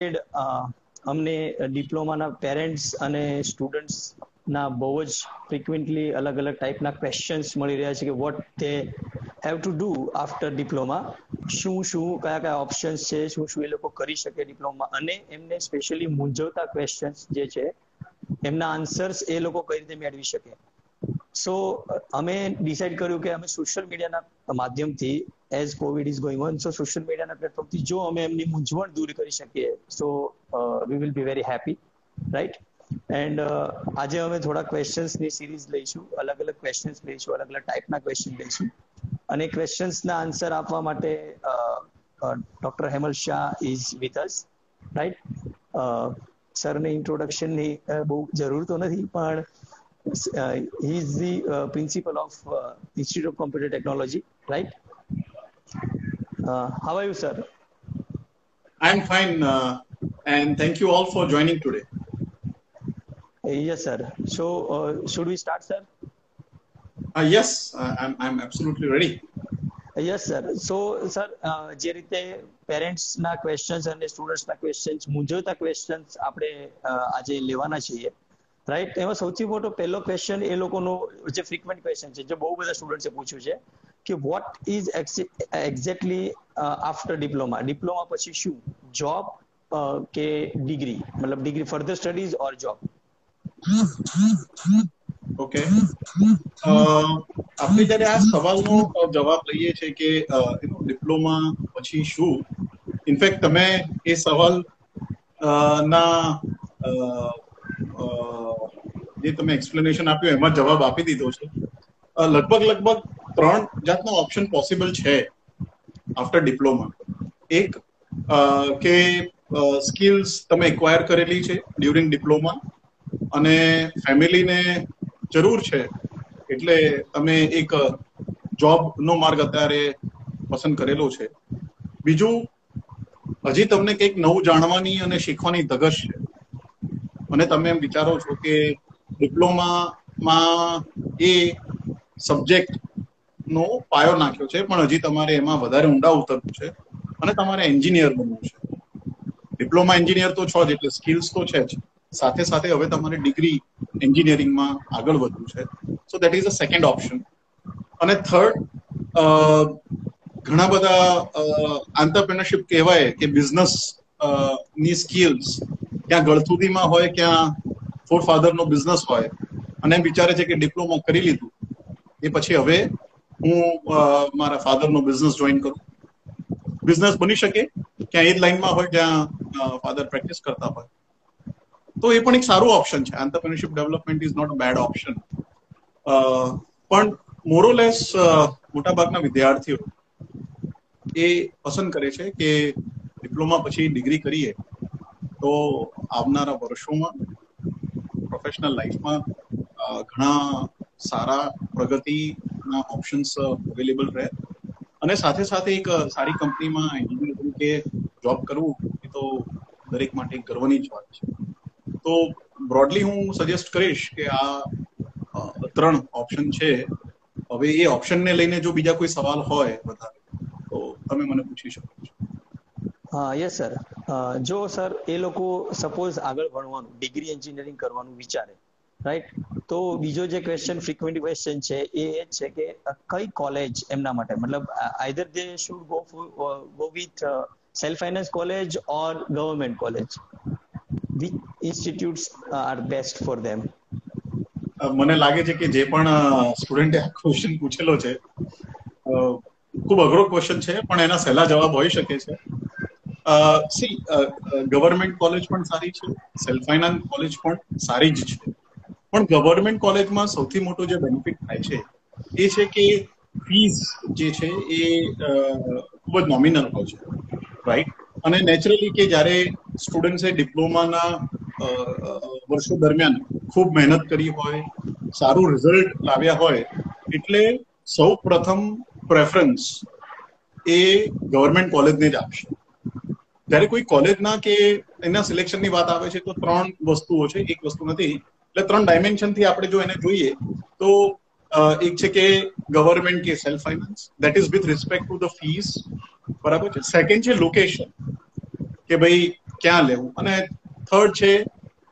અમને ડિપ્લોમાના પેરેન્ટ્સ અને સ્ટુડન્ટ્સ ના બહુ જ ફ્રિકવન્ટલી અલગ અલગ ટાઈપના ક્વેશ્ચન્સ મળી રહ્યા છે કે what they have to do after diploma શું શું કયા કયા ઓપ્શન્સ છે શું શું એ લોકો કરી શકે ડિપ્લોમા અને એમને સ્પેશિયલી મૂંઝવતા ક્વેશ્ચન્સ જે છે એમના આન્સર્સ એ લોકો કઈ રીતે મેળવી શકે સો અમે ડિસાઈડ કર્યું કે અમે સોશિયલ મીડિયાના માધ્યમથી as COVID is going on so social મીડિયાના પ્લેટફોર્મથી જો અમે એમની મૂંઝવણ દૂર કરી શકીએ so we will be very happy right and આજે અમે થોડા ક્વેશ્ચન્સની સિરીઝ લઈશું અલગ અલગ ક્વેશ્ચન્સ લઈશું અલગ અલગ ટાઈપના ક્વેશ્ચન લઈશું. અને ક્વેશ્ચન્સના આન્સર આપવા માટે doctor Hemal Shah is with us right સરને ઇન્ટ્રોડક્શનની બહુ જરૂર તો નથી પણ he is the uh, principal of uh, Institute of Computer? Uh, how are you, sir? I'm fine, uh, and thank you all for joining today. Yes, sir. So, uh, should we start, sir? Uh, yes, uh, I'm, I'm absolutely ready. Yes sir so sir જે રીતે પેરેન્ટ્સના questions અને સ્ટુડન્ટ્સના questions મૂંઝવતા questions આપણે આજે લેવાના છીએ right એમાં સૌથી મોટો પહેલો ક્વેશ્ચન એ લોકોનો જે ફ્રીક્વન્ટ ક્વેશ્ચન છે જે બહુ બધા સ્ટુડન્ટ્સે પૂછ્યું છે કે what is exactly after diploma diploma પછી શું? જોબ કે ડિગ્રી મતલબ degree further studies or job okay આપણે જ્યારે આ સવાલનો જવાબ લઈએ છીએ કે ડિપ્લોમા પછી શું? ઇનફેક્ટ તમે એ સવાલ ના જે તમે એક્સપ્લેનેશન આપ્યું એમાં જવાબ આપી દીધો છે. લગભગ લગભગ ત્રણ જાતનો ઓપ્શન પોસિબલ છે આફ્ટર ડિપ્લોમા એક કે સ્કિલ્સ તમે એક્વાયર કરેલી છે ડ્યુરિંગ ડિપ્લોમા અને ફેમિલીને જરૂર છે એટલે તમે એક જોબનો માર્ગ અત્યારે પસંદ કરેલો છે. બીજું, હજી તમને કંઈક નવું જાણવાની અને શીખવાની ધગશ છે. અને તમે એમ વિચારો છો કે ડિપ્લોમામાં એ સબ્જેક્ટ નો પાયો નાખ્યો છે, પણ હજી તમારે એમાં વધારે ઊંડા ઉતરવું છે અને તમારે એન્જિનિયર બનવું છે. ડિપ્લોમા એન્જિનિયર તો છો જ, એટલે સ્કિલ્સ તો છે જ. સાથે સાથે હવે તમારે ડિગ્રી એન્જિનિયરિંગમાં આગળ વધવું છે. So that is a second option અને થર્ડ ઘણા બધા આંતરપ્રિનરશિપ કહેવાય કે બિઝનેસની સ્કિલ્સ ક્યાં ગળથુદીમાં હોય, ક્યાં ફોર ફાધર નો બિઝનેસ હોય. અને એમ વિચારે છે કે ડિપ્લોમા કરી લીધું. એ પછી હવે હું મારા ફાધરનો બિઝનેસ જોઈન કરું. બિઝનેસ બની શકે, ક્યાં એ જ લાઈનમાં હોય જ્યાં ફાધર પ્રેક્ટિસ કરતા હોય. તો એ પણ એક સારું ઓપ્શન છે. Entrepreneurship development is not a bad option પણ મોરોલેસ મોટાભાગના વિદ્યાર્થીઓ એ પસંદ કરે છે કે ડિપ્લોમા પછી ડિગ્રી કરીએ તો આવનારા વર્ષોમાં પ્રોફેશનલ લાઈફમાં ઘણા સારા પ્રગતિના ઓપ્શન્સ અવેલેબલ રહે. અને સાથે સાથે એક સારી કંપનીમાં તરીકે જોબ કરવું એ તો દરેક માટે ગર્વની જ વાત છે. તો બ્રોડલી હું સજેસ્ટ કરીશ કે આ ત્રણ ઓપ્શન છે. હવે એ ઓપ્શનને લઈને જો બીજા કોઈ સવાલ હોય વધારે, તો તમે મને પૂછી શકો છો. હા યસ સર જો સર એ લોકો સપોઝ આગળ ભણવાનું ડિગ્રી એન્જિનિયરિંગ કરવાનું વિચારે રાઈટ તો બીજો જે ક્વેશ્ચન ફ્રીક્વન્ટ ક્વેશ્ચન છે, એ એ છે કે કઈ કોલેજ એમના માટે? મતલબ either they should go go with self finance college or government college which institutes are best for them મને લાગે છે કે જે પણ સ્ટુડન્ટે આ ક્વેશ્ચન પૂછેલો છે ખૂબ અઘરો ક્વેશ્ચન છે, પણ એના સહેલા જવાબ હોઈ શકે છે. સી ગવર્મેન્ટ કોલેજ પણ સારી છે સેલ્ફ ફાઇનાન્સ કોલેજ પણ સારી જ છે. પણ ગવર્મેન્ટ કોલેજમાં સૌથી મોટો જે બેનિફિટ થાય છે, એ છે કે ફીઝ જે છે એ ખૂબ જ નોમિનલ હોય છે રાઈટ અને નેચરલી કે જ્યારે સ્ટુડન્ટ્સે ડિપ્લોમાના વર્ષો દરમિયાન ખૂબ મહેનત કરી હોય, સારું રિઝલ્ટ લાવ્યા હોય, એટલે સૌ પ્રથમ પ્રેફરન્સ એ ગવર્મેન્ટ કોલેજને જ આપશે. જ્યારે કોઈ કોલેજના કે એના સિલેક્શનની વાત આવે છે, તો ત્રણ વસ્તુઓ છે, એક વસ્તુ નથી એટલે ત્રણ ડાયમેન્શનથી આપણે જો એને જોઈએ, તો એક છે કે ગવર્મેન્ટ કે self finance that is with respect to the fees બરાબર છે? સેકન્ડ છે લોકેશન કે ભાઈ ક્યાં લેવું? અને થર્ડ છે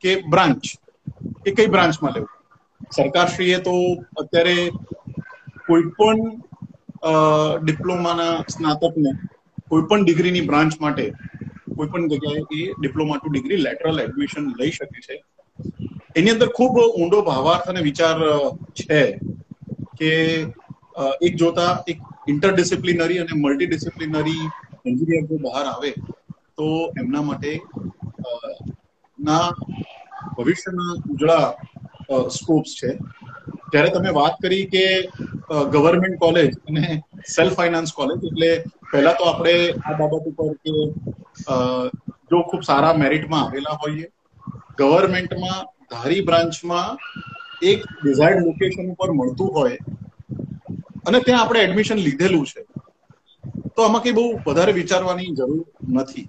કે બ્રાન્ચ કે કઈ બ્રાન્ચમાં લેવું? સરકારશ્રીએ તો અત્યારે કોઈ પણ ડિપ્લોમાના સ્નાતકને કોઈ પણ ડિગ્રીની બ્રાન્ચ માટે કોઈ પણ જગ્યાએ એ diploma to degree lateral admission લઈ શકે છે. એની અંદર ખૂબ ઊંડો ભાવાર્થ અને વિચાર છે કે એક જોતા એક ઇન્ટરડિસિપ્લિનરી અને મલ્ટીડિસિપ્લિનરી એન્જિનિયર જો બહાર આવે, તો એમના માટે ના ભવિષ્યના ઉજળા સ્કોપ્સ છે. જ્યારે તમે વાત કરી કે ગવર્મેન્ટ કોલેજ અને સેલ્ફ ફાઇનાન્સ કોલેજ એટલે પહેલા તો આપણે આ બાબત ઉપર કે જો ખૂબ સારા મેરિટમાં આવેલા હોઈએ ગવર્મેન્ટમાં, ધારી બ્રાન્ચમાં એક ડિઝાયર્ડ લોકેશન ઉપર મળતું હોય અને ત્યાં આપણે એડમિશન લીધેલું છે, તો આમાં કઈ બહુ વધારે વિચારવાની જરૂર નથી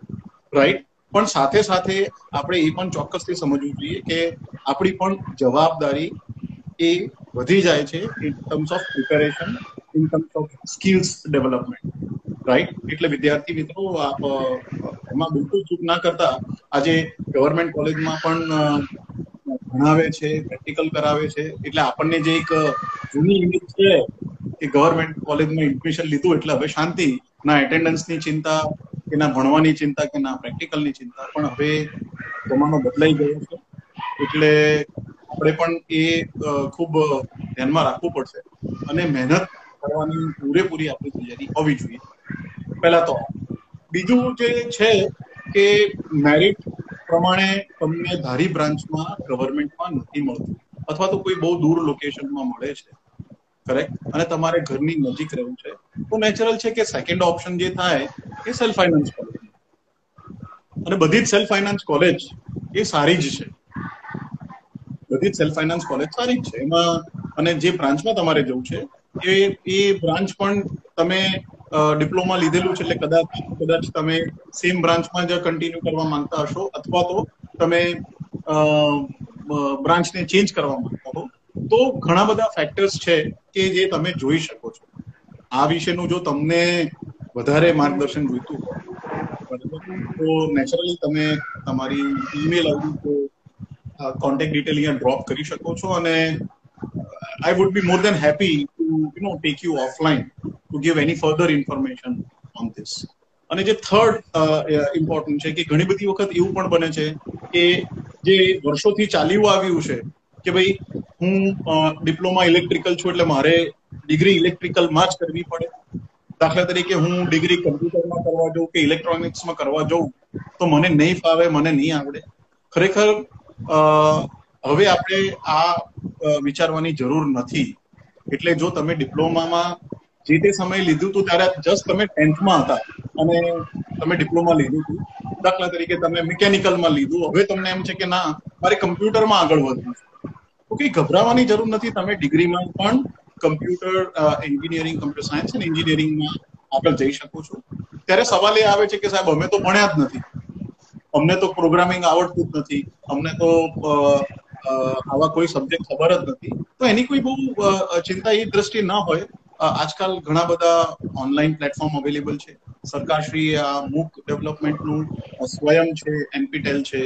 રાઈટ પણ સાથે સાથે આપણે એ પણ ચોક્કસથી સમજવું જોઈએ કે આપણી પણ જવાબદારી એ વધી જાય છે in terms of preparation in terms of skills development right એટલે વિદ્યાર્થી મિત્રો એમાં બિલકુલ ચૂક ના કરતા આજે ગવર્મેન્ટ કોલેજમાં પણ ભણાવે છે પ્રેક્ટિકલ કરાવે છે. એટલે આપણને જે એક જૂની ઇમેજ છે કે ગવર્મેન્ટ કોલેજમાં એડમિશન લીધું એટલે હવે શાંતિ, ના એટેન્ડન્સની ચિંતા, કે ના ભણવાની ચિંતા, કે ના પ્રેક્ટિકલની ચિંતા. પણ હવે જમાનો બદલાઈ ગયો છે. એટલે આપણે પણ એ ખૂબ ધ્યાનમાં રાખવું પડશે. અને મહેનત કરવાની પૂરેપૂરી આપણી તૈયારી હોવી જોઈએ. પહેલા તો. બીજું જે છે કે મેરિટ પ્રમાણે તમને ધારી બ્રાન્ચમાં ગવર્મેન્ટમાં નથી મળતું. અથવા તો કોઈ બહુ દૂર લોકેશનમાં મળે છે. કરેક્ટ અને તમારે ઘરની નજીક રહેવું છે. તો નેચરલ છે કે સેકન્ડ ઓપ્શન જે થાય એ સેલ્ફ ફાઇનાન્સ કોલેજ અને બધી જ સેલ્ફ ફાઇનાન્સ કોલેજ એ સારી જ છે. બધી જ સેલ્ફ ફાઇનાન્સ કોલેજ સારી જ છે. એમાં અને જે બ્રાન્ચમાં તમારે જવું છે, એ એ બ્રાન્ચ પણ તમે ડિપ્લોમા લીધેલું છે એટલે કદાચ કદાચ તમે સેમ બ્રાન્ચમાં જ કન્ટિન્યુ કરવા માંગતા હશો અથવા તો તમે બ્રાન્ચને ચેન્જ કરવા માંગતા હો. તો ઘણા બધા ફેક્ટર્સ છે કે જે તમે જોઈ શકો છો. આ વિશેનું જો તમને વધારે માર્ગદર્શન જોઈતું હોય તો નેચરલી તમે તમારી ઈમેલ આઈડી તો કોન્ટેક્ટ ડિટેલ અહીંયા ડ્રોપ કરી શકો છો અને I would be more than happy to you know take you offline to give any further information on this અને જે થર્ડ ઇમ્પોર્ટન્ટ છે કે ઘણી બધી વખત એવું પણ બને છે કે જે વર્ષોથી ચાલ્યું આવ્યું છે કે ભાઈ હું ડિપ્લોમા ઇલેક્ટ્રિકલ છું એટલે મારે ડિગ્રી ઇલેક્ટ્રિકલમાં જ કરવી પડે. દાખલા તરીકે હું ડિગ્રી કમ્પ્યુટરમાં કરવા જાઉં કે ઇલેક્ટ્રોનિક્સમાં કરવા જાઉં, તો મને નહીં ફાવે, મને નહીં આવડે. ખરેખર હવે આપણે આ વિચારવાની જરૂર નથી. એટલે જો તમે ડિપ્લોમામાં જે તે સમય લીધું હતું ત્યારે જસ્ટ તમે ટેન્થમાં હતા અને તમે ડિપ્લોમા લીધું હતું દાખલા તરીકે તમે મિકેનિકલમાં લીધું. હવે તમને એમ છે કે ના, મારે કમ્પ્યુટરમાં આગળ વધવું છે. તો કઈ ગભરાવાની જરૂર નથી. તમે ડિગ્રીમાં પણ કમ્પ્યુટર એન્જિનિયરિંગ કમ્પ્યુટર સાયન્સ અને એન્જિનિયરિંગમાં આગળ જઈ શકો છો. ત્યારે સવાલ એ આવે છે કે સાહેબ, અમે તો ભણ્યા જ નથી. અમને તો પ્રોગ્રામિંગ આવડતું જ નથી. અમને તો આવા કોઈ સબ્જેક્ટ ખબર જ નથી. તો એની કોઈ બહુ ચિંતા એ દ્રષ્ટિ ન હોય. આજકાલ ઘણા બધા ઓનલાઈન પ્લેટફોર્મ અવેલેબલ છે. સરકારશ્રી આ મૂક ડેવલપમેન્ટનું સ્વયં છે, એનપીટેલ છે.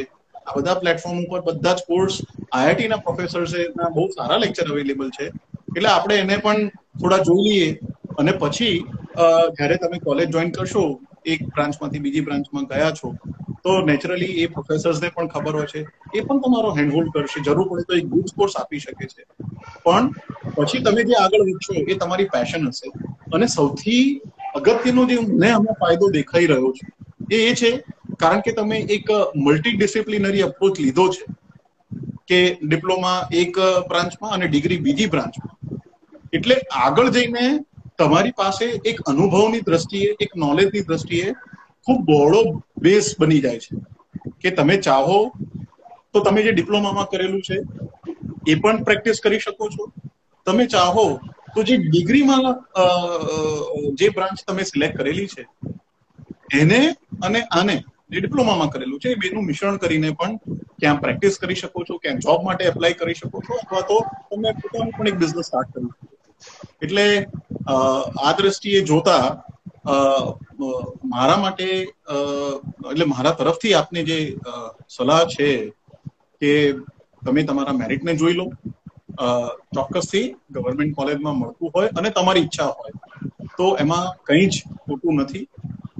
આ બધા પ્લેટફોર્મ ઉપર બધા જ કોર્સ આઈઆઈટી ના પ્રોફેસર્સ ના બહુ સારા લેક્ચર અવેલેબલ છે. એટલે આપણે એને પણ થોડા જોઈ લઈએ અને પછી જ્યારે તમે કોલેજ જોઈન કરશો, એક બ્રાન્ચમાંથી બીજી બ્રાન્ચમાં ગયા છો તો નેચરલી એ પ્રોફેસર્સને પણ ખબર હોય છે. એ પણ તમારો હેન્ડહોલ્ડ કરશે. જરૂર પડે તો એક ગુડ કોર્સ આપી શકે છે. પણ પછી તમે જે આગળ વધશો, એ તમારી પેશન હશે. અને સૌથી અગત્યનો જે મને હમણાં ફાયદો દેખાઈ રહ્યો છે, એ એ છે, કારણ કે તમે એક મલ્ટી ડિસિપ્લિનરી અપ્રોચ લીધો છે, કે ડિપ્લોમા એક બ્રાન્ચમાં અને ડિગ્રી બીજી બ્રાન્ચમાં એટલે આગળ જઈને તમારી પાસે એક અનુભવની દ્રષ્ટિએ, એક નોલેજની દ્રષ્ટિએ ખૂબ બહોળો બેઝ બની જાય છે. કે તમે ચાહો તો તમે જે ડિપ્લોમામાં કરેલું છે, એ પણ પ્રેક્ટિસ કરી શકો છો. તમે ચાહો તો જે ડિગ્રીમાં જે બ્રાન્ચ તમે સિલેક્ટ કરેલી છે, એને અને આને જે ડિપ્લોમામાં કરેલું છે, એ બેનું મિશ્રણ કરીને પણ ક્યાં પ્રેક્ટિસ કરી શકો છો ક્યાં જોબ માટે એપ્લાય કરી શકો છો, અથવા તો તમે પોતાનું પણ એક બિઝનેસ સ્ટાર્ટ કરી શકો એટલે આ દ્રષ્ટિએ જોતા મારા માટે એટલે મારા તરફથી આપને જે સલાહ છે કે તમે તમારા મેરિટને જોઈ લો. ચોક્કસથી ગવર્મેન્ટ કોલેજમાં મળતું હોય અને તમારી ઈચ્છા હોય. તો એમાં કંઈ જ ખોટું નથી.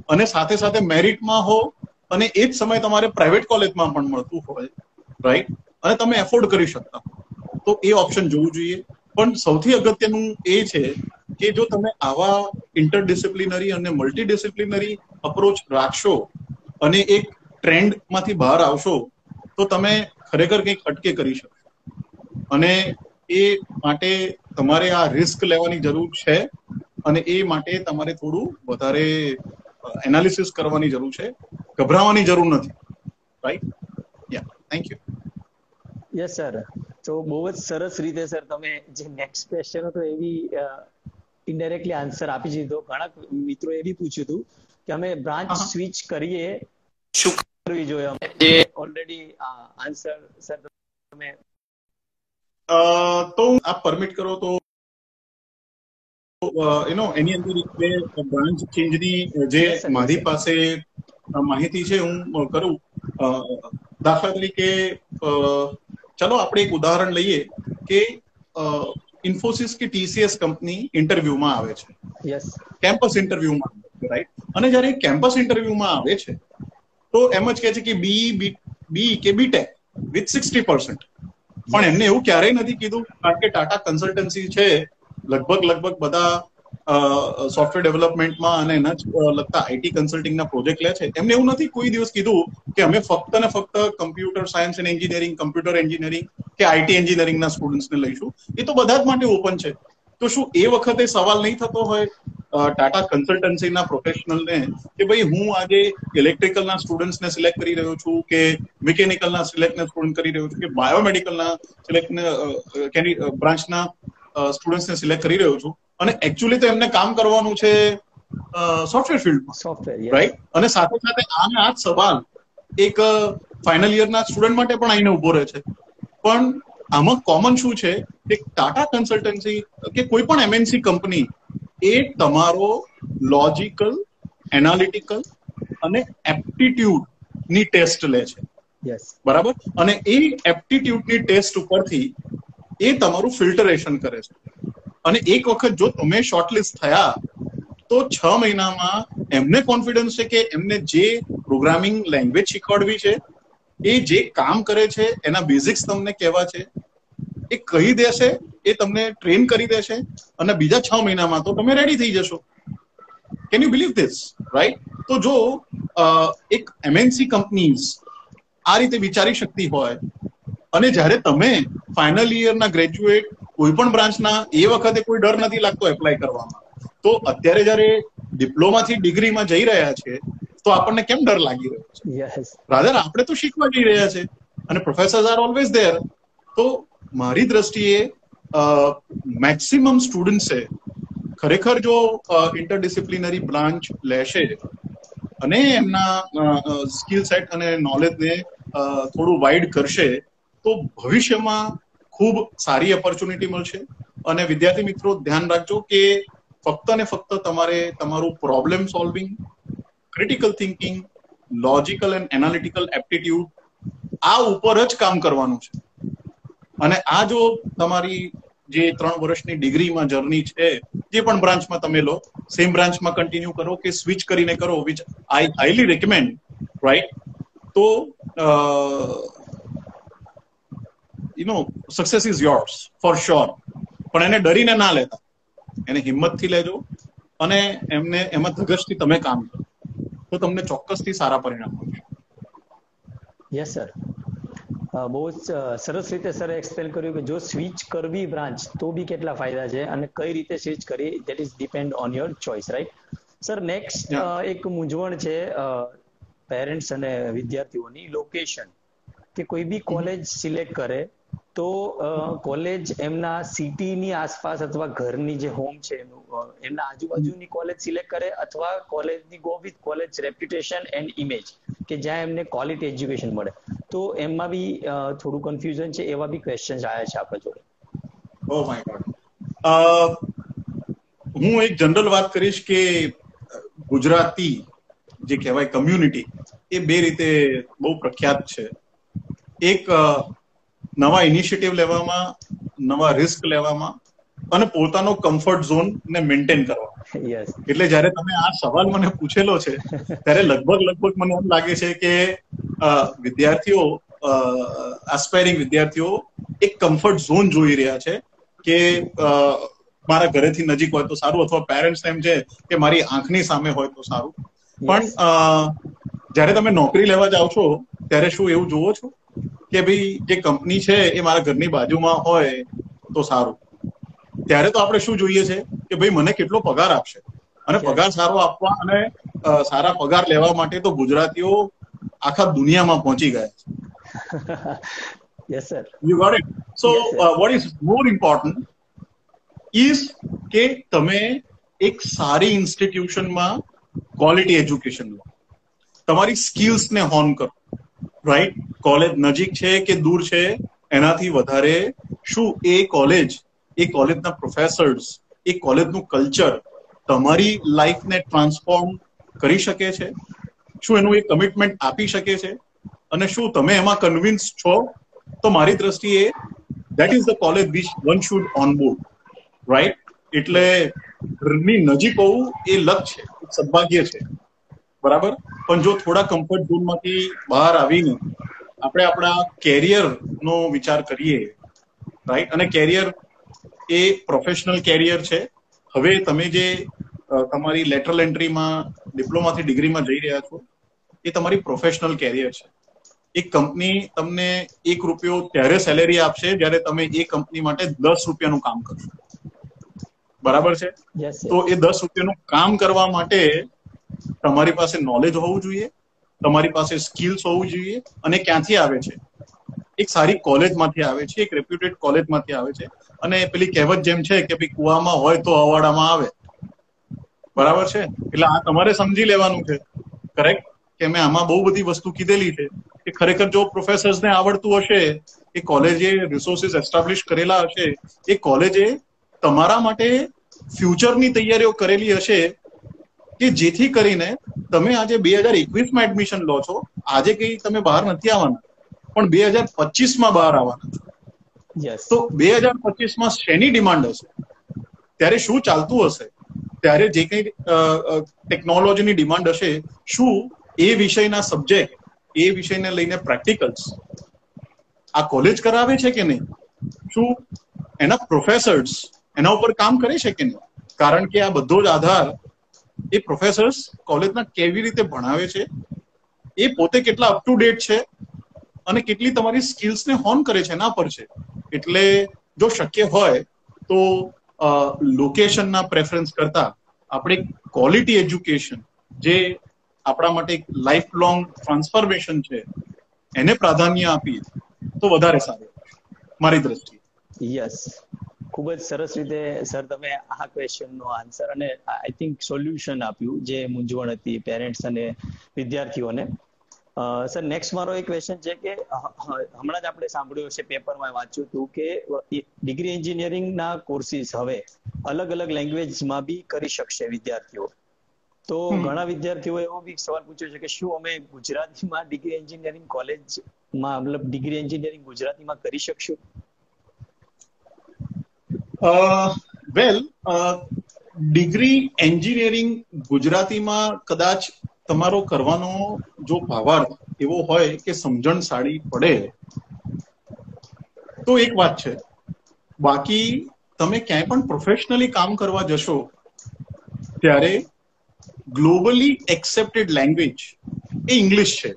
અને સાથે સાથે મેરિટમાં હો અને એ જ સમય તમારે પ્રાઇવેટ કોલેજમાં પણ મળતું હોય રાઈટ અને તમે એફોર્ડ કરી શકતા તો એ ઓપ્શન જોવું જોઈએ. પણ સૌથી અગત્યનું એ છે કે જો તમે આવા ઇન્ટરડિસિપ્લિનરી અને મલ્ટીડિસિપ્લિનરી અપ્રોચ રાખશો અને એક ટ્રેન્ડમાંથી બહાર આવશો, તો તમે ખરેખર કંઈક અટકે કરી શકશો. અને એ માટે તમારે આ રિસ્ક લેવાની જરૂર છે અને એ માટે તમારે થોડું વધારે એનાલિસિસ કરવાની જરૂર છે. ગભરાવાની જરૂર નથી. Right yeah thank you yes sir તો બહુ જ સરસ રીતે સર તમે જે નેક્સ્ટ ક્વેશ્ચન હતો એવી ઇનડાયરેક્ટલી આન્સર આપી દીધો ઘણા મિત્રો એ બી પૂછ્યું હતું કે અમે બ્રાન્ચ સ્વિચ કરીએ શું કરવી જોઈએ અમે? જે ઓલરેડી આન્સર સર તમે તો આપ પરમિટ કરો તો યુ નો એની અંદર બ્રાન્ચ ચેન્જની જે મારી પાસે માહિતી છે હું કરું. દાખલા તરીકે ચલો આપણે એક ઉદાહરણ લઈએ કે ઇન્ફોસિસ કે ટીસીએસ કંપની ઇન્ટરવ્યુમાં આવે છે. યસ કેમ્પસ ઇન્ટરવ્યુમાં રાઈટ અને જ્યારે કેમ્પસ ઇન્ટરવ્યુમાં આવે છે તો એમ જ કહે છે કે બી બી કે બીટેક વિથ સિક્સટી પર્સન્ટ પણ એમને એવું ક્યારેય નથી કીધું કારણ કે ટાટા કન્સલ્ટન્સી છે લગભગ લગભગ બધા સોફ્ટવેર ડેવલપમેન્ટમાં અને એના લગતા આઈટી કન્સલ્ટિંગના પ્રોજેક્ટ લે છે. એમને એવું નથી કોઈ દિવસ કીધું કે અમે ફક્ત ને ફક્ત computer science and engineering computer engineering કે આઈટી એન્જિનિયરિંગના સ્ટુડન્ટ્સને લઈશું. એ તો બધા જ માટે ઓપન છે. તો શું એ વખતે સવાલ નહીં થતો હોય? ટાટા કન્સલ્ટન્સીના પ્રોફેશનલને કે ભાઈ હું આજે ઇલેક્ટ્રિકલના સ્ટુડન્ટ્સને સિલેક્ટ કરી રહ્યો છું કે મિકેનિકલના સિલેક્ટને સ્ટુડન્ટ કરી રહ્યો છું કે બાયોમેડિકલના સિલેક્ટને બ્રાન્ચના સ્ટુડન્ટ્સને સિલેક્ટ કરી રહ્યો છું? અને એકચ્યુઅલી તો એમને કામ કરવાનું છે સોફ્ટવેર ફિલ્ડમાં સોફ્ટવેર રાઈટ અને સાથે સાથે આને આ સવાલ એક ફાઇનલ યરના સ્ટુડન્ટ માટે પણ આઈને ઊભો રહે છે. પણ આમાં કોમન શું છે કે ટાટા કન્સલ્ટન્સી કે કોઈ પણ એમએનસી કંપની એ તમારો લોજિકલ એનાલિટિકલ અને એપ્ટિટ્યુડની ટેસ્ટ લે છે. યસ બરાબર? અને એ એપ્ટિટ્યુડની ટેસ્ટ ઉપરથી એ તમારું ફિલ્ટરેશન કરે છે. અને એક વખત જો તમે શોર્ટલિસ્ટ થયા, તો છ મહિનામાં એમને કોન્ફિડન્સ છે કે એમને જે પ્રોગ્રામિંગ લેંગ્વેજ શીખવાડવી છે, એ જે કામ કરે છે, એના બેઝિક્સ તમને કહેવા છે, એ કહી દેશે, એ તમને ટ્રેન કરી દેશે અને બીજા છ મહિનામાં તો તમે રેડી થઈ જશો. Can you believe this right તો જો એક એમએનસી કંપનીઝ આ રીતે વિચારી શકતી હોય અને જ્યારે તમે ફાઇનલ ઇયરના ગ્રેજ્યુએટ કોઈ પણ બ્રાન્ચના એ વખતે કોઈ ડર નથી લાગતો એપ્લાય કરવામાં. તો અત્યારે જ્યારે ડિપ્લોમાથી ડિગ્રીમાં જઈ રહ્યા છે તો આપણને કેમ ડર લાગી રહ્યો છે? રાધર આપણે તો શીખવા જઈ રહ્યા છે. અને પ્રોફેસર્સ આર ઓલવેઝ ધેર તો મારી દ્રષ્ટિએ મેક્સિમમ સ્ટુડન્ટ્સે ખરેખર જો ઇન્ટરડિસિપ્લિનરી બ્રાન્ચ લેશે અને એમના સ્કિલ સેટ અને નોલેજને થોડું વાઇડ કરશે તો ભવિષ્યમાં ખૂબ સારી ઓપોર્ચ્યુનિટી મળશે. અને વિદ્યાર્થી મિત્રો, ધ્યાન રાખજો કે ફક્ત ને ફક્ત તમારે તમારું problem solving critical thinking logical and analytical aptitude આ ઉપર જ કામ કરવાનું છે. અને આ જો તમારી જે ત્રણ વર્ષની ડિગ્રીમાં જર્ની છે, જે પણ બ્રાન્ચમાં તમે લો સેમ બ્રાન્ચમાં કન્ટિન્યુ કરો કે સ્વિચ કરીને કરો which I highly recommend right તો you know success is yours for sure પણ એને ડરીને ના લેતા. એને હિંમતથી લેજો અને એમને એમાં ધગશથી તમે કામ કરો. તો તમને ચોક્કસથી સારા પરિણામ મળશે. યસ સર બહુ જ સરસ રીતે સર એક્સપ્લેન કર્યું કે જો સ્વિચ કરવી બ્રાન્ચ તો બી કેટલા ફાયદા છે અને કઈ રીતે સ્વિચ કરી that is depend on your choice right sir next એક મૂંઝવણ છે પેરેન્ટ્સ અને વિદ્યાર્થીઓની લોકેશન કે કોઈ બી કોલેજ સિલેક્ટ કરે તો કોલેજ એમના સિટીની આસપાસ અથવા ઘરની જે હોમ છે એનું એમના આજુબાજુની કોલેજ સિલેક્ટ કરે અથવા કોલેજની go with college reputation and image કે જ્યાં એમને ક્વોલિટી એજ્યુકેશન મળે. તો એમાં બી થોડું કન્ફ્યુઝન છે, એવા બી ક્વેશ્ચન આવ્યા છે આપણા જોડે. ઓ માય ગોડ હું એક જનરલ વાત કરીશ કે, ગુજરાતી જે કહેવાય કમ્યુનિટી એ બે રીતે બહુ પ્રખ્યાત છે. એક નવા ઇનિશિયેટિવ લેવામાં નવા રિસ્ક લેવામાં અને પોતાનો કમ્ફર્ટ ઝોન ને મેન્ટેન કરવા. એટલે જયારે તમે આ સવાલ મને પૂછેલો છે ત્યારે લગભગ લગભગ મને એમ લાગે છે કે વિદ્યાર્થીઓ આસ્પાયરિંગ વિદ્યાર્થીઓ એક કમ્ફર્ટ ઝોન જોઈ રહ્યા છે કે મારા ઘરેથી નજીક હોય તો સારું અથવા પેરેન્ટ્સ એમ છે કે મારી આંખની સામે હોય તો સારું. પણ જયારે તમે નોકરી લેવા જાઓ છો ત્યારે શું એવું જોવો છો? કે ભાઈ જે કંપની છે એ મારા ઘરની બાજુમાં હોય તો સારું. ત્યારે તો આપણે શું જોઈએ છે? કે ભાઈ મને કેટલો પગાર આપશે? અને પગાર સારો આપવા અને સારા પગાર લેવા માટે તો ગુજરાતીઓ આખા દુનિયામાં પહોંચી ગયા છે. Yes sir you got it so what is more important is કે તમે એક સારી ઇન્સ્ટિટ્યુશનમાં ક્વોલિટી એજ્યુકેશન લો. તમારી સ્કિલ્સને હોન કરો. રાઈટ કોલેજ નજીક છે કે દૂર છે? એનાથી વધારે શું એ કોલેજ એ કોલેજના પ્રોફેસર્સ એ કોલેજનું કલ્ચર તમારી લાઈફને ટ્રાન્સફોર્મ કરી શકે છે? શું એનું એ કમિટમેન્ટ આપી શકે છે? અને શું તમે એમાં કન્વિન્સ છો? તો મારી દ્રષ્ટિએ that is the college which one should on board right એટલે ઘરની નજીક હોવું એ લક છે, સદભાગ્ય છે. બરાબર? પણ જો થોડા કમ્ફર્ટ ઝોનમાંથી બહાર આવીને આપણે આપણા કેરિયર નો વિચાર કરીએ રાઈટ અને કેરિયર એ પ્રોફેશનલ કેરિયર છે. હવે તમે જે તમારી લેટરલ એન્ટ્રીમાં ડિપ્લોમાથી ડિગ્રીમાં જઈ રહ્યા છો એ તમારી પ્રોફેશનલ કેરિયર છે. એક કંપની તમને એક રૂપિયો ત્યારે સેલેરી આપશે જ્યારે તમે એ કંપની માટે દસ રૂપિયાનું કામ કરશો. બરાબર છે? તો એ દસ રૂપિયાનું કામ કરવા માટે તમારી પાસે નોલેજ હોવું જોઈએ, તમારી પાસે સ્કિલ્સ હોવું જોઈએ અને ક્યાંથી આવે છે? એક સારી કોલેજમાંથી આવે છે, એક રેપ્યુટેડ કોલેજમાંથી આવે છે. અને પેલી કહેવત જેમ છે કે ભાઈ કુવામાં હોય તો અવાડામાં આવે. બરાબર છે? એટલે આ તમારે સમજી લેવાનું છે. કરેક્ટ કે મેં આમાં બહુ બધી વસ્તુ કીધેલી છે કે ખરેખર જો પ્રોફેસર્સને આવડતું હશે, એ કોલેજે રિસોર્સિસ એસ્ટાબ્લિશ કરેલા હશે, એ કોલેજે તમારા માટે ફ્યુચરની તૈયારીઓ કરેલી હશે કે જેથી કરીને તમે આજે બે હજાર એકવીસમાં એડમિશન લો છો આજે કઈ તમે બહાર નથી આવવાના પણ બે હજાર પચીસમાં બહાર આવવાના તો બે હજાર પચીસમાં શેની ડિમાન્ડ હશે? ત્યારે શું ચાલતું હશે? ત્યારે જે કઈ ટેકનોલોજીની ડિમાન્ડ હશે શું એ વિષયના સબ્જેક્ટ એ વિષયને લઈને પ્રેક્ટિકલ્સ આ કોલેજ કરાવે છે કે નહીં? શું એના પ્રોફેસર્સ એના ઉપર કામ કરે છે કે નહીં? કારણ કે આ બધો જ આધાર એ પ્રોફેસર્સ કોલેજના કેવી રીતે ભણાવે છે? એ પોતે કેટલા અપ ટુ ડેટ છે? અને કેટલી તમારી સ્કિલ્સને હોન કરે છે એના પર છે? એટલે જો શક્ય હોય તો લોકેશનના પ્રેફરન્સ કરતા આપણે ક્વોલિટી એજ્યુકેશન જે આપણા માટે એક લાઈફ લોંગ ટ્રાન્સફોર્મેશન છે, એને પ્રાધાન્ય આપીએ તો વધારે સારું. મારી દ્રષ્ટિએ. યસ ખૂબ જ સરસ રીતે સર તમે આ ક્વેશ્ચનનો આન્સર અને આઈ થિંક સોલ્યુશન આપ્યું જે મૂંઝવણ હતી પેરેન્ટ્સ અને વિદ્યાર્થીઓને. સર નેક્સ્ટ મારો એક ક્વેશ્ચન છે કે હમણાં જ આપણે સાંભળ્યું છે પેપરમાં વાંચ્યું હતું કે ડિગ્રી એન્જિનિયરિંગના કોર્સિસ હવે અલગ અલગ લેંગ્વેજમાં બી કરી શકશે વિદ્યાર્થીઓ. તો ઘણા વિદ્યાર્થીઓ એવો બી સવાલ પૂછ્યો છે કે શું અમે ગુજરાતીમાં ડિગ્રી એન્જિનિયરિંગ કોલેજમાં મતલબ ડિગ્રી એન્જિનિયરિંગ ગુજરાતીમાં કરી શકશું? વેલ ડિગ્રી એન્જિનિયરિંગ ગુજરાતીમાં કદાચ તમારો કરવાનો જો ભાવાર્થ એવો હોય કે સમજણ સાડી પડે, તો એક વાત છે. બાકી તમે ક્યાંય પણ પ્રોફેશનલી કામ કરવા જશો, ત્યારે ગ્લોબલી એક્સેપ્ટેડ લેંગ્વેજ એ ઇંગ્લિશ છે.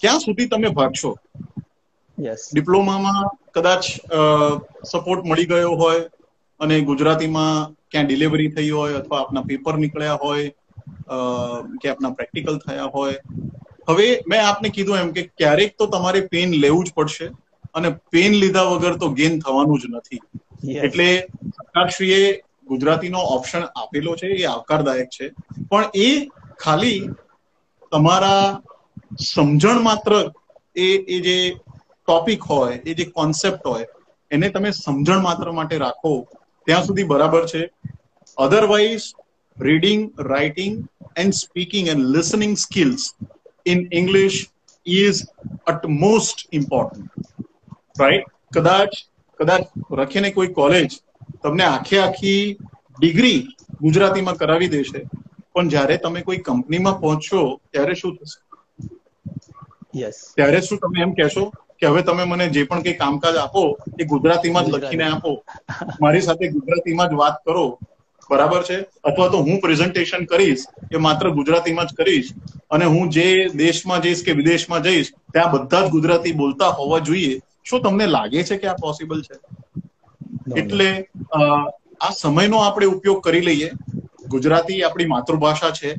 ક્યાં સુધી તમે ભાગશો? ડિપ્લોમામાં કદાચ સપોર્ટ મળી ગયો હોય અને ગુજરાતીમાં ક્યાં ડિલિવરી થઈ હોય અથવા આપના પેપર નીકળ્યા હોય કે આપના પ્રેક્ટિકલ થયા હોય. હવે મેં આપને કીધું એમ કે ક્યારેક તો તમારે પેન લેવું જ પડશે અને પેન લીધા વગર તો ગેન થવાનું જ નથી. એટલે સરકારશ્રીએ ગુજરાતીનો ઓપ્શન આપેલો છે એ આવકારદાયક છે. પણ એ ખાલી તમારા સમજણ માત્ર એ એ જે ટોપિક હોય એ જે કોન્સેપ્ટ હોય એને તમે સમજણ માત્ર માટે રાખો ત્યાં સુધી બરાબર છે. Otherwise reading writing and speaking and listening skills in English is utmost important right કદાચ કદાચ રખીને કોઈ કોલેજ તમને આખે આખી ડિગ્રી ગુજરાતીમાં કરાવી દેશે પણ જ્યારે તમે કોઈ કંપનીમાં પહોંચશો ત્યારે શું થશે? યસ ત્યારે શું તમે એમ કહેશો? કે હવે તમે મને જે પણ કંઈ કામકાજ આપો એ ગુજરાતીમાં જ લખીને આપો. મારી સાથે ગુજરાતીમાં જ વાત કરો. બરાબર છે? અથવા તો હું પ્રેઝન્ટેશન કરીશ એ માત્ર ગુજરાતીમાં જ કરીશ અને હું જે દેશમાં જઈશ કે વિદેશમાં જઈશ ત્યાં બધા જ ગુજરાતી બોલતા હોવા જોઈએ. શું તમને લાગે છે કે આ પોસિબલ છે? એટલે આ સમયનો આપણે ઉપયોગ કરી લઈએ. ગુજરાતી આપણી માતૃભાષા છે.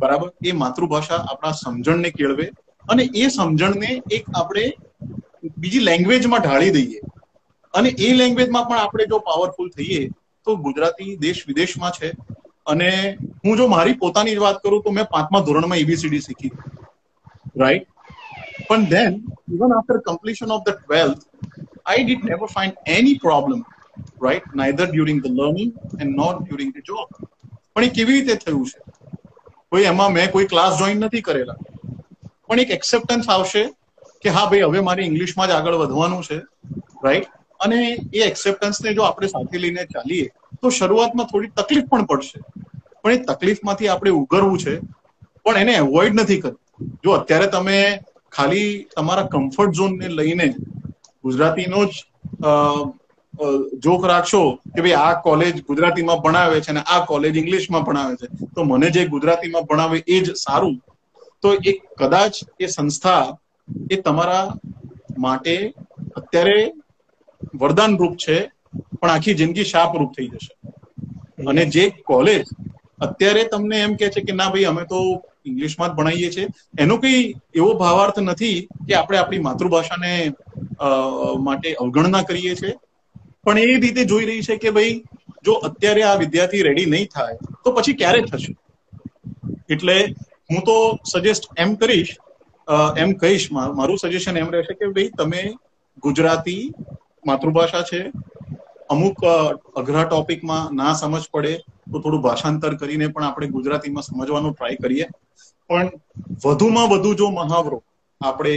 બરાબર? એ માતૃભાષા આપણા સમજણને કેળવે. અને એ સમજણને એક આપણે બીજી લેંગ્વેજમાં ઢાળી દઈએ. અને એ લેંગ્વેજમાં પણ આપણે જો પાવરફુલ થઈએ, તો ગુજરાતી દેશ વિદેશમાં છે. અને હું જો મારી પોતાની જ વાત કરું, તો મેં પાંચમા ધોરણમાં એબીસીડી શીખી. રાઈટ પણ then even after completion of the twelfth I did never find any problem right neither during the learning and not during the job પણ એ કેવી રીતે થયું છે? કોઈ એમાં મેં કોઈ ક્લાસ જોઈન નથી કરેલા. પણ એક એક્સેપ્ટન્સ આવશે કે હા ભાઈ હવે મારે ઇંગ્લિશમાં જ આગળ વધવાનું છે રાઈટ અને એ એક્સેપ્ટન્સને જો આપણે સાથે લઈને ચાલીએ તો શરૂઆતમાં થોડી તકલીફ પણ પડશે. પણ એ તકલીફમાંથી આપણે ઉગરવું છે પણ એને એવોઇડ નથી કરવું. જો અત્યારે તમે ખાલી તમારા કમ્ફર્ટ ઝોનને લઈને ગુજરાતીનો જ અ, રાખશો કે ભાઈ આ કોલેજ ગુજરાતીમાં ભણાવે છે અને આ કોલેજ ઇંગ્લિશમાં ભણાવે છે તો મને જે ગુજરાતીમાં ભણાવે એ જ સારું. તો એ કદાચ એ સંસ્થા એ તમારા માટે અત્યારે વરદાન રૂપ છે, પણ આખી જિંદગી શાપ રૂપ થઈ જશે. અને જે કોલેજ અત્યારે તમને એમ કે છે કે ના ભાઈ, અમે તો ઇંગ્લિશમાં જ ભણાવીએ છીએ. એનો કઈ એવો ભાવાર્થ નથી કે આપણે આપણી માતૃભાષાને માટે અવગણના કરીએ છીએ. પણ એ રીતે જોઈ રહી છે કે ભાઈ, જો અત્યારે આ વિદ્યાર્થી રેડી નહીં થાય, તો પછી ક્યારે થશે? એટલે હું તો સજેસ્ટ એમ કરીશ એમ કહીશ મારું સજેશન એમ રહેશે કે ભાઈ તમે ગુજરાતી માતૃભાષા છે, અમુક અઘરા ટોપિકમાં ના સમજ પડે, તો થોડું ભાષાંતર કરીને પણ આપણે ગુજરાતીમાં સમજવાનો ટ્રાય કરીએ. પણ વધુમાં વધુ જો મહાવરો આપણે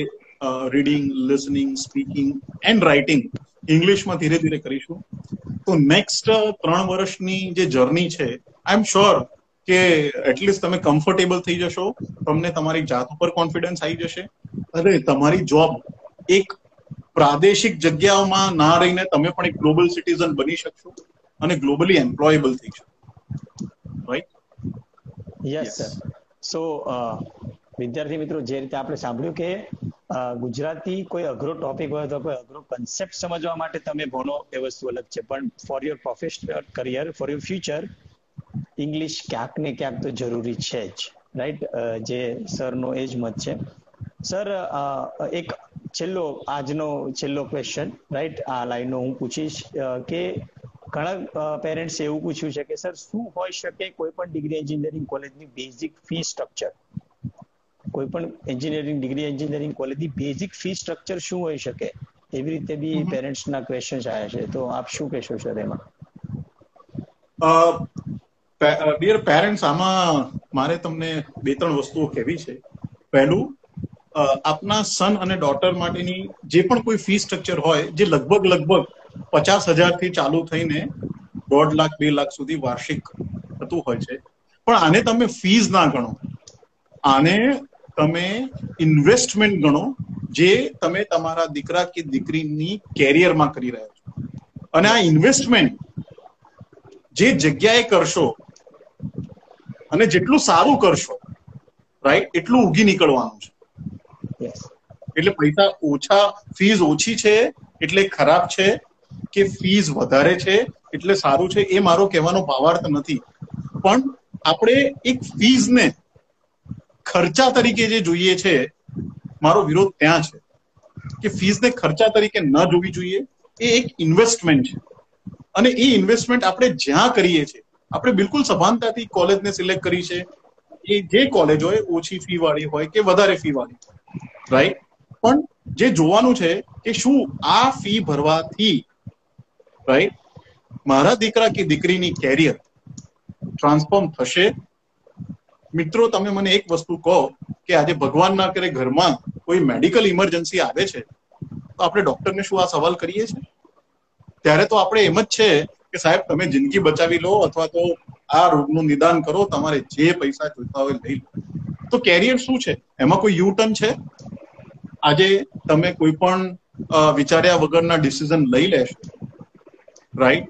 reading listening speaking and writing ઇંગ્લિશમાં ધીરે ધીરે કરીશું, તો નેક્સ્ટ ત્રણ વર્ષની જે જર્ની છે આઈ એમ શ્યોર કે એટલીસ્ટ તમે કમ્ફર્ટેબલ થઈ જશો, તમને તમારી જાત ઉપર કોન્ફિડન્સ આવી જશે. અને તમારી જોબ એક પ્રાદેશિક જગ્યાઓમાં ના રહીને તમે પણ એક ગ્લોબલ સિટીઝન બની શકશો અને ગ્લોબલી એમ્પ્લોયેબલ થઈ શકશો. રાઈટ યસ સર સો વિદ્યાર્થી મિત્રો, જે રીતે આપણે સાંભળ્યું કે ગુજરાતી કોઈ અઘરો ટોપિક હોય તો કોઈ અઘરો કન્સેપ્ટ સમજવા માટે તમે ભણો એ વસ્તુ અલગ છે. પણ for your professional career for your future English ક્યાંક ને ક્યાંક તો જરૂરી છે જ રાઈટ જે સરનો એ જ મત છે. સર એક છેલ્લો આજનો છેલ્લો ક્વેશ્ચન રાઈટ આ લાઈનનો હું પૂછીશ કે ઘણા પેરેન્ટ્સ એવું પૂછ્યું છે કે સર શું હોઈ શકે કોઈ પણ ડિગ્રી એન્જિનિયરિંગ કોલેજની બેઝિક ફી સ્ટ્રક્ચર કોઈ પણ એન્જિનિયરિંગ ડિગ્રી એન્જિનિયરિંગ કોલેજની બેઝિક ફી સ્ટ્રક્ચર શું હોઈ શકે? એવી રીતે બી પેરેન્ટ્સના ક્વેશ્ચન્સ આવ્યા છે. તો આપ શું કહેશો સર એમાં? ડિયર પેરેન્ટ્સ આમાં મારે તમને બે ત્રણ વસ્તુઓ કહેવી છે. પહેલું આપના સન અને ડોટર માટેની જે પણ કોઈ ફી સ્ટ્રક્ચર હોય, જે લગભગ લગભગ પચાસ હજારથી ચાલુ થઈને દોઢ લાખ, બે લાખ સુધી વાર્ષિક થતું હોય છે. પણ આને તમે ફીઝ ના ગણો. આને તમે ઇન્વેસ્ટમેન્ટ ગણો, જે તમે તમારા દીકરા કે દીકરીની કેરિયરમાં કરી રહ્યા છો. અને આ ઇન્વેસ્ટમેન્ટ જે જગ્યાએ કરશો અને જેટલું સારું કરશો રાઈટ એટલું ઉગી નીકળવાનું છે. એટલે પૈસા ઓછા ફીઝ ઓછી છે એટલે ખરાબ છે કે ફીઝ વધારે છે એટલે સારું છે એ મારો કહેવાનો ભાવાર્થ નથી. પણ આપણે એક ફીઝને ખર્ચા તરીકે જે જોઈએ છે મારો વિરોધ ત્યાં છે. કે ફીઝને ખર્ચા તરીકે ન જોવી જોઈએ એ એક ઇન્વેસ્ટમેન્ટ છે. અને એ ઇન્વેસ્ટમેન્ટ આપણે જ્યાં કરીએ છીએ આપણે બિલકુલ સભાનતાથી કોલેજને સિલેક્ટ કરી છે એ જે કોલેજ હોય, ઓછી ફી વાળી હોય કે વધારે ફી વાળી રાઈટ પણ જે જોવાનું છે કે શું આ ફી ભરવાથી રાઈટ મારા દીકરા કે દીકરીની કેરિયર ટ્રાન્સફોર્મ થશે? મિત્રો, તમે મને એક વસ્તુ કહો કે આજે ભગવાન ના કરે ઘરમાં કોઈ મેડિકલ ઇમરજન્સી આવે છે, તો આપણે ડોક્ટરને શું આ સવાલ કરીએ છીએ? ત્યારે તો આપણે એમ જ છે કે સાહેબ, તમે જિંદગી બચાવી લો અથવા તો આ રોગનું નિદાન કરો, તમારે જે પૈસા જોઈતા હોય લઈ લો. તો કેરિયર શું છે? એમાં કોઈ યુ ટર્ન છે? આજે તમે કોઈ પણ વિચાર્યા વગરના ડિસિઝન લઈ લેશો, રાઈટ?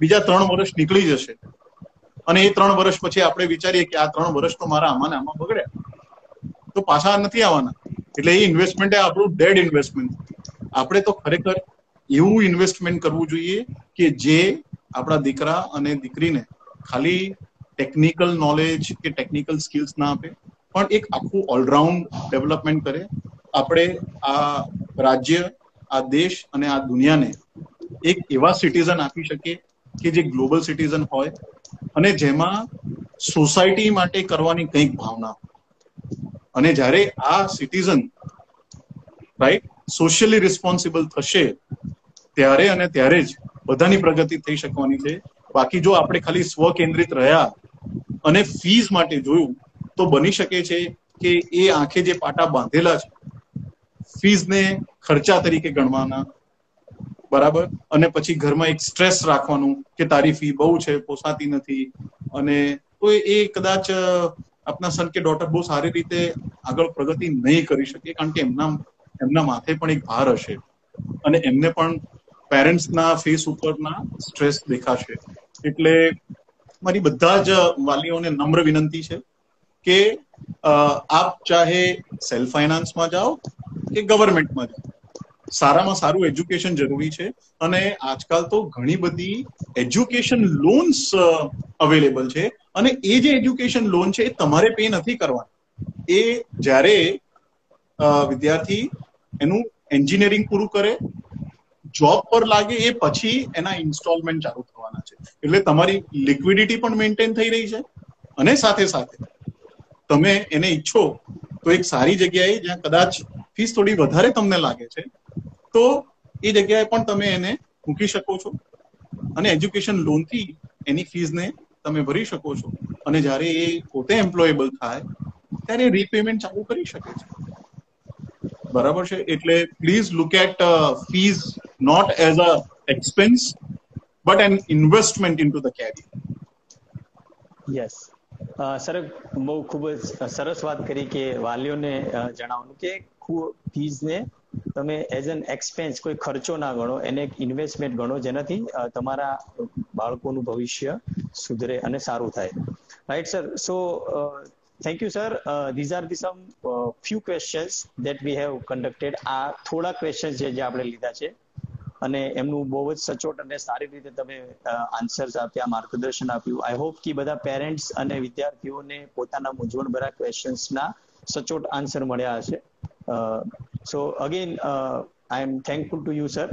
બીજા ત્રણ વર્ષ નીકળી જશે. અને એ ત્રણ વર્ષ પછી આપણે વિચારીએ કે આ ત્રણ વર્ષ તો મારા આમાં આમાં બગડ્યા. તો પાછા નથી આવવાના. એટલે એ ઇન્વેસ્ટમેન્ટ એ આપણું ડેડ ઇન્વેસ્ટમેન્ટ આપણે તો ખરેખર એવું ઇન્વેસ્ટમેન્ટ કરવું જોઈએ કે જે આપણા દીકરા અને દીકરીને ખાલી ટેકનિકલ નોલેજ કે ટેકનિકલ સ્કિલ્સ ના આપે, પણ એક આખું ઓલરાઉન્ડ ડેવલપમેન્ટ કરે. આપણે આ રાજ્ય, આ દેશ અને આ દુનિયાને એક એવા સિટીઝન આપી શકીએ કે જે ગ્લોબલ સિટીઝન હોય અને જેમાં સોસાયટી માટે કરવાની કંઈક ભાવના અને જ્યારે આ સિટીઝન રાઈટ સોશિયલી રિસ્પોન્સિબલ થશે, ત્યારે અને ત્યારે જ બધાની પ્રગતિ થઈ શકવાની છે. બાકી જો આપણે ખાલી સ્વ કેન્દ્રિત રહ્યા અને ફીઝ માટે જોયું, તો બની શકે છે કે એ આંખે જે પાટા બાંધેલા છે ફીઝને ખર્ચા તરીકે ગણવાના. બરાબર? અને પછી ઘરમાં એક સ્ટ્રેસ રાખવાનું કે તારી ફી બહુ છે, પોસાતી નથી. અને તો એ કદાચ આપના સન કે ડોટર બહુ સારી રીતે આગળ પ્રગતિ નહીં કરી શકે, કારણ કે એમના એમના માથે પણ એક ભાર હશે. અને એમને પણ પેરેન્ટ્સના ફેસ ઉપરના સ્ટ્રેસ દેખાશે. એટલે મારી બધા જ વાલીઓને નમ્ર વિનંતી છે કે આપ ચાહે સેલ્ફ ફાઇનાન્સમાં જાઓ કે ગવર્મેન્ટમાં જાઓ. સારામાં સારું એજ્યુકેશન જરૂરી છે અને આજકાલ તો ઘણી બધી એજ્યુકેશન લોન્સ અવેલેબલ છે અને એ જે એજ્યુકેશન લોન છે એ તમારે પે નથી કરવાની. એ જ્યારે વિદ્યાર્થી એનું એન્જિનિયરિંગ પૂરું કરે જોબ પર લાગે એ પછી એના ઇન્સ્ટોલમેન્ટ ચાલુ થવાના છે. એટલે તમારી લિક્વિડિટી પણ મેન્ટેન થઈ રહી છે અને સાથે સાથે તમે એને ઈચ્છો તો એક સારી જગ્યાએ જ્યાં કદાચ ફીસ થોડી વધારે તમને લાગે છે, તો એ જગ્યાએ પણ તમે એને મૂકી શકો છો અને એજ્યુકેશન લોનથી એની ફીઝને તમે ભરી શકો છો. અને જ્યારે એ પોતે એમ્પ્લોયેબલ થાય, ત્યારે રીપેમેન્ટ ચાલુ કરી શકે છે. બરાબર છે? એટલે please look at fees not as a expense but an investment into the career yes sir બહુ ખૂબ જ સરસ વાત કરી કે વાલીઓને જણાવવાનું કે ફીઝને તમે એઝ એન એક્સપેન્સ કોઈ ખર્ચો ના ગણો, એને એક ઇન્વેસ્ટમેન્ટ ગણો જેનાથી તમારા બાળકોનું ભવિષ્ય સુધરે અને સારું થાય. Right sir so thank you sir these are the some few questions that we have conducted આ થોડા ક્વેશ્ચન છે જે આપણે લીધા છે અને એમનું બહુ જ સચોટ અને સારી રીતે તમે આન્સર્સ આપ્યા માર્ગદર્શન આપ્યું. આઈ હોપ કે બધા પેરેન્ટ્સ અને વિદ્યાર્થીઓને પોતાના મૂંઝવણભરા ક્વેશ્ચન્સના સચોટ આન્સર મળ્યા હશે. So again I am thankful to you sir